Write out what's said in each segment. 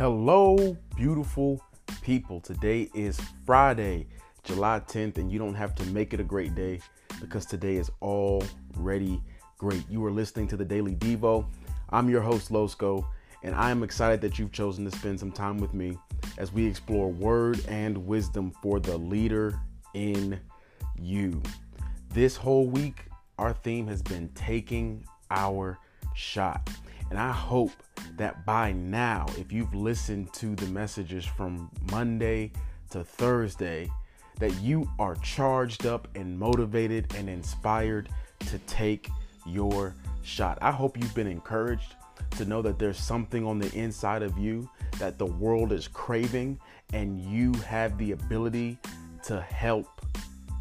Hello, beautiful people. Today is Friday, July 10th, and you don't have to make it a great day because today is already great. You are listening to the Daily Devo. I'm your host, Losco, and I am excited that you've chosen to spend some time with me as we explore word and wisdom for the leader in you. This whole week, our theme has been taking our shot. And I hope that by now, if you've listened to the messages from Monday to Thursday, that you are charged up and motivated and inspired to take your shot. I hope you've been encouraged to know that there's something on the inside of you that the world is craving and you have the ability to help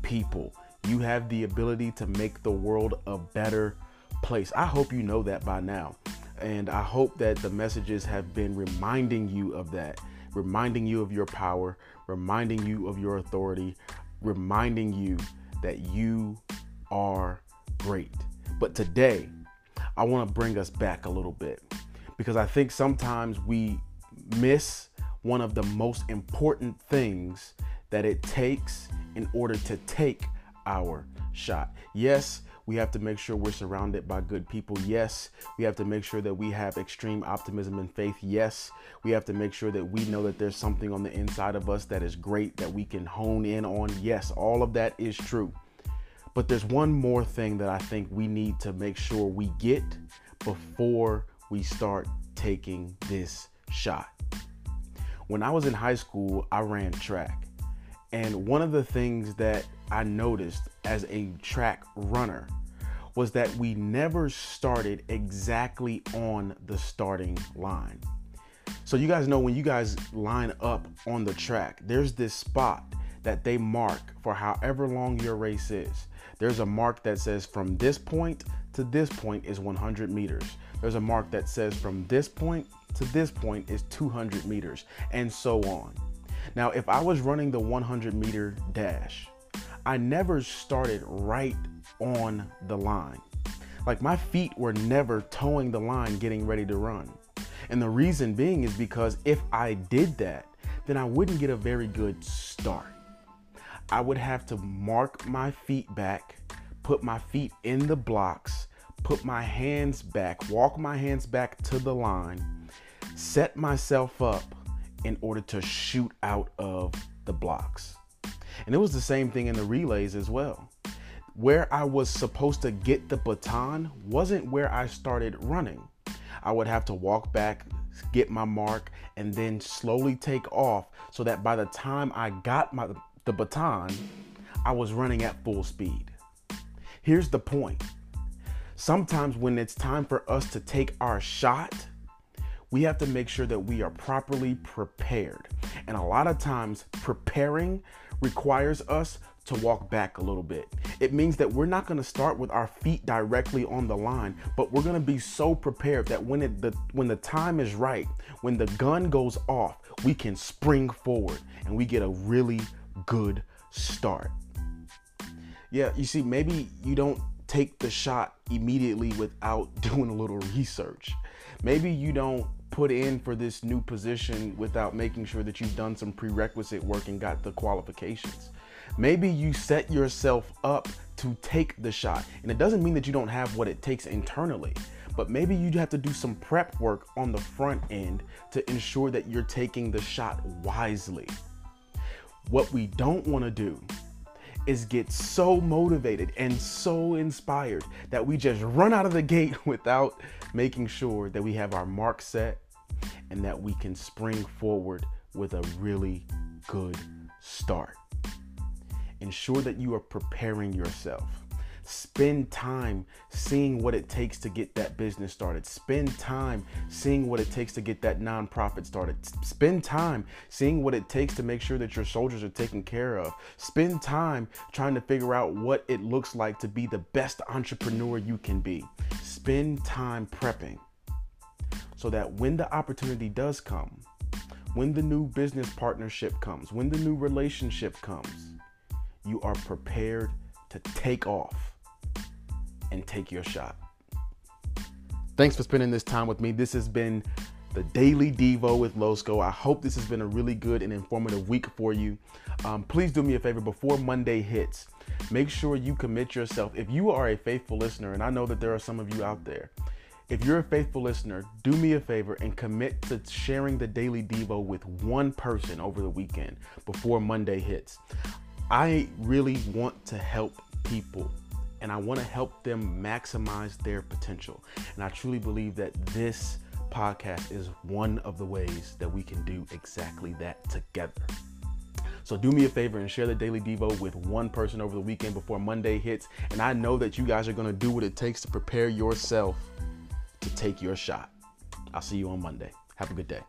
people. You have the ability to make the world a better place. I hope you know that by now. And I hope that the messages have been reminding you of that, reminding you of your power, reminding you of your authority, reminding you that you are great. But today, I want to bring us back a little bit because I think sometimes we miss one of the most important things that it takes in order to take our shot. Yes, we have to make sure we're surrounded by good people. Yes, we have to make sure that we have extreme optimism and faith. Yes, we have to make sure that we know that there's something on the inside of us that is great that we can hone in on. Yes, all of that is true. But there's one more thing that I think we need to make sure we get before we start taking this shot. When I was in high school, I ran track. And one of the things that I noticed as a track runner was that we never started exactly on the starting line. So, you guys know when you guys line up on the track, there's this spot that they mark for however long your race is. There's a mark that says from this point to this point is 100 meters. There's a mark that says from this point to this point is 200 meters, and so on. Now, if I was running the 100 meter dash, I never started right on the line. Like my feet were never toeing the line getting ready to run. And the reason being is because if I did that, then I wouldn't get a very good start. I would have to mark my feet back, put my feet in the blocks, put my hands back, walk my hands back to the line, set myself up in order to shoot out of the blocks. And it was the same thing in the relays as well. Where I was supposed to get the baton wasn't where I started running. I would have to walk back, get my mark, and then slowly take off so that by the time I got my the baton, I was running at full speed. Here's the point. Sometimes when it's time for us to take our shot, we have to make sure that we are properly prepared. And a lot of times, preparing requires us to walk back a little bit. It means that we're not going to start with our feet directly on the line, but we're going to be so prepared that when it the when the time is right, when the gun goes off, we can spring forward and we get a really good start. Yeah, you see maybe you don't take the shot immediately without doing a little research. Maybe you don't put in for this new position without making sure that you've done some prerequisite work and got the qualifications. Maybe you set yourself up to take the shot. And it doesn't mean that you don't have what it takes internally, but maybe you have to do some prep work on the front end to ensure that you're taking the shot wisely. What we don't want to do is get so motivated and so inspired that we just run out of the gate without making sure that we have our mark set and that we can spring forward with a really good start. Ensure that you are preparing yourself. Spend time seeing what it takes to get that business started. Spend time seeing what it takes to get that nonprofit started. Spend time seeing what it takes to make sure that your soldiers are taken care of. Spend time trying to figure out what it looks like to be the best entrepreneur you can be. Spend time prepping so that when the opportunity does come, when the new business partnership comes, when the new relationship comes, you are prepared to take off and take your shot. Thanks for spending this time with me. This has been the Daily Devo with Losco. I hope this has been a really good and informative week for you. Um, please do me a favor before Monday hits. Make sure you commit yourself. If you are a faithful listener, and I know that there are some of you out there, if you're a faithful listener, do me a favor and commit to sharing the Daily Devo with one person over the weekend before Monday hits. I really want to help people and I want to help them maximize their potential. And I truly believe that this podcast is one of the ways that we can do exactly that together. So do me a favor and share the Daily Devo with one person over the weekend before Monday hits. And I know that you guys are going to do what it takes to prepare yourself to take your shot. I'll see you on Monday. Have a good day.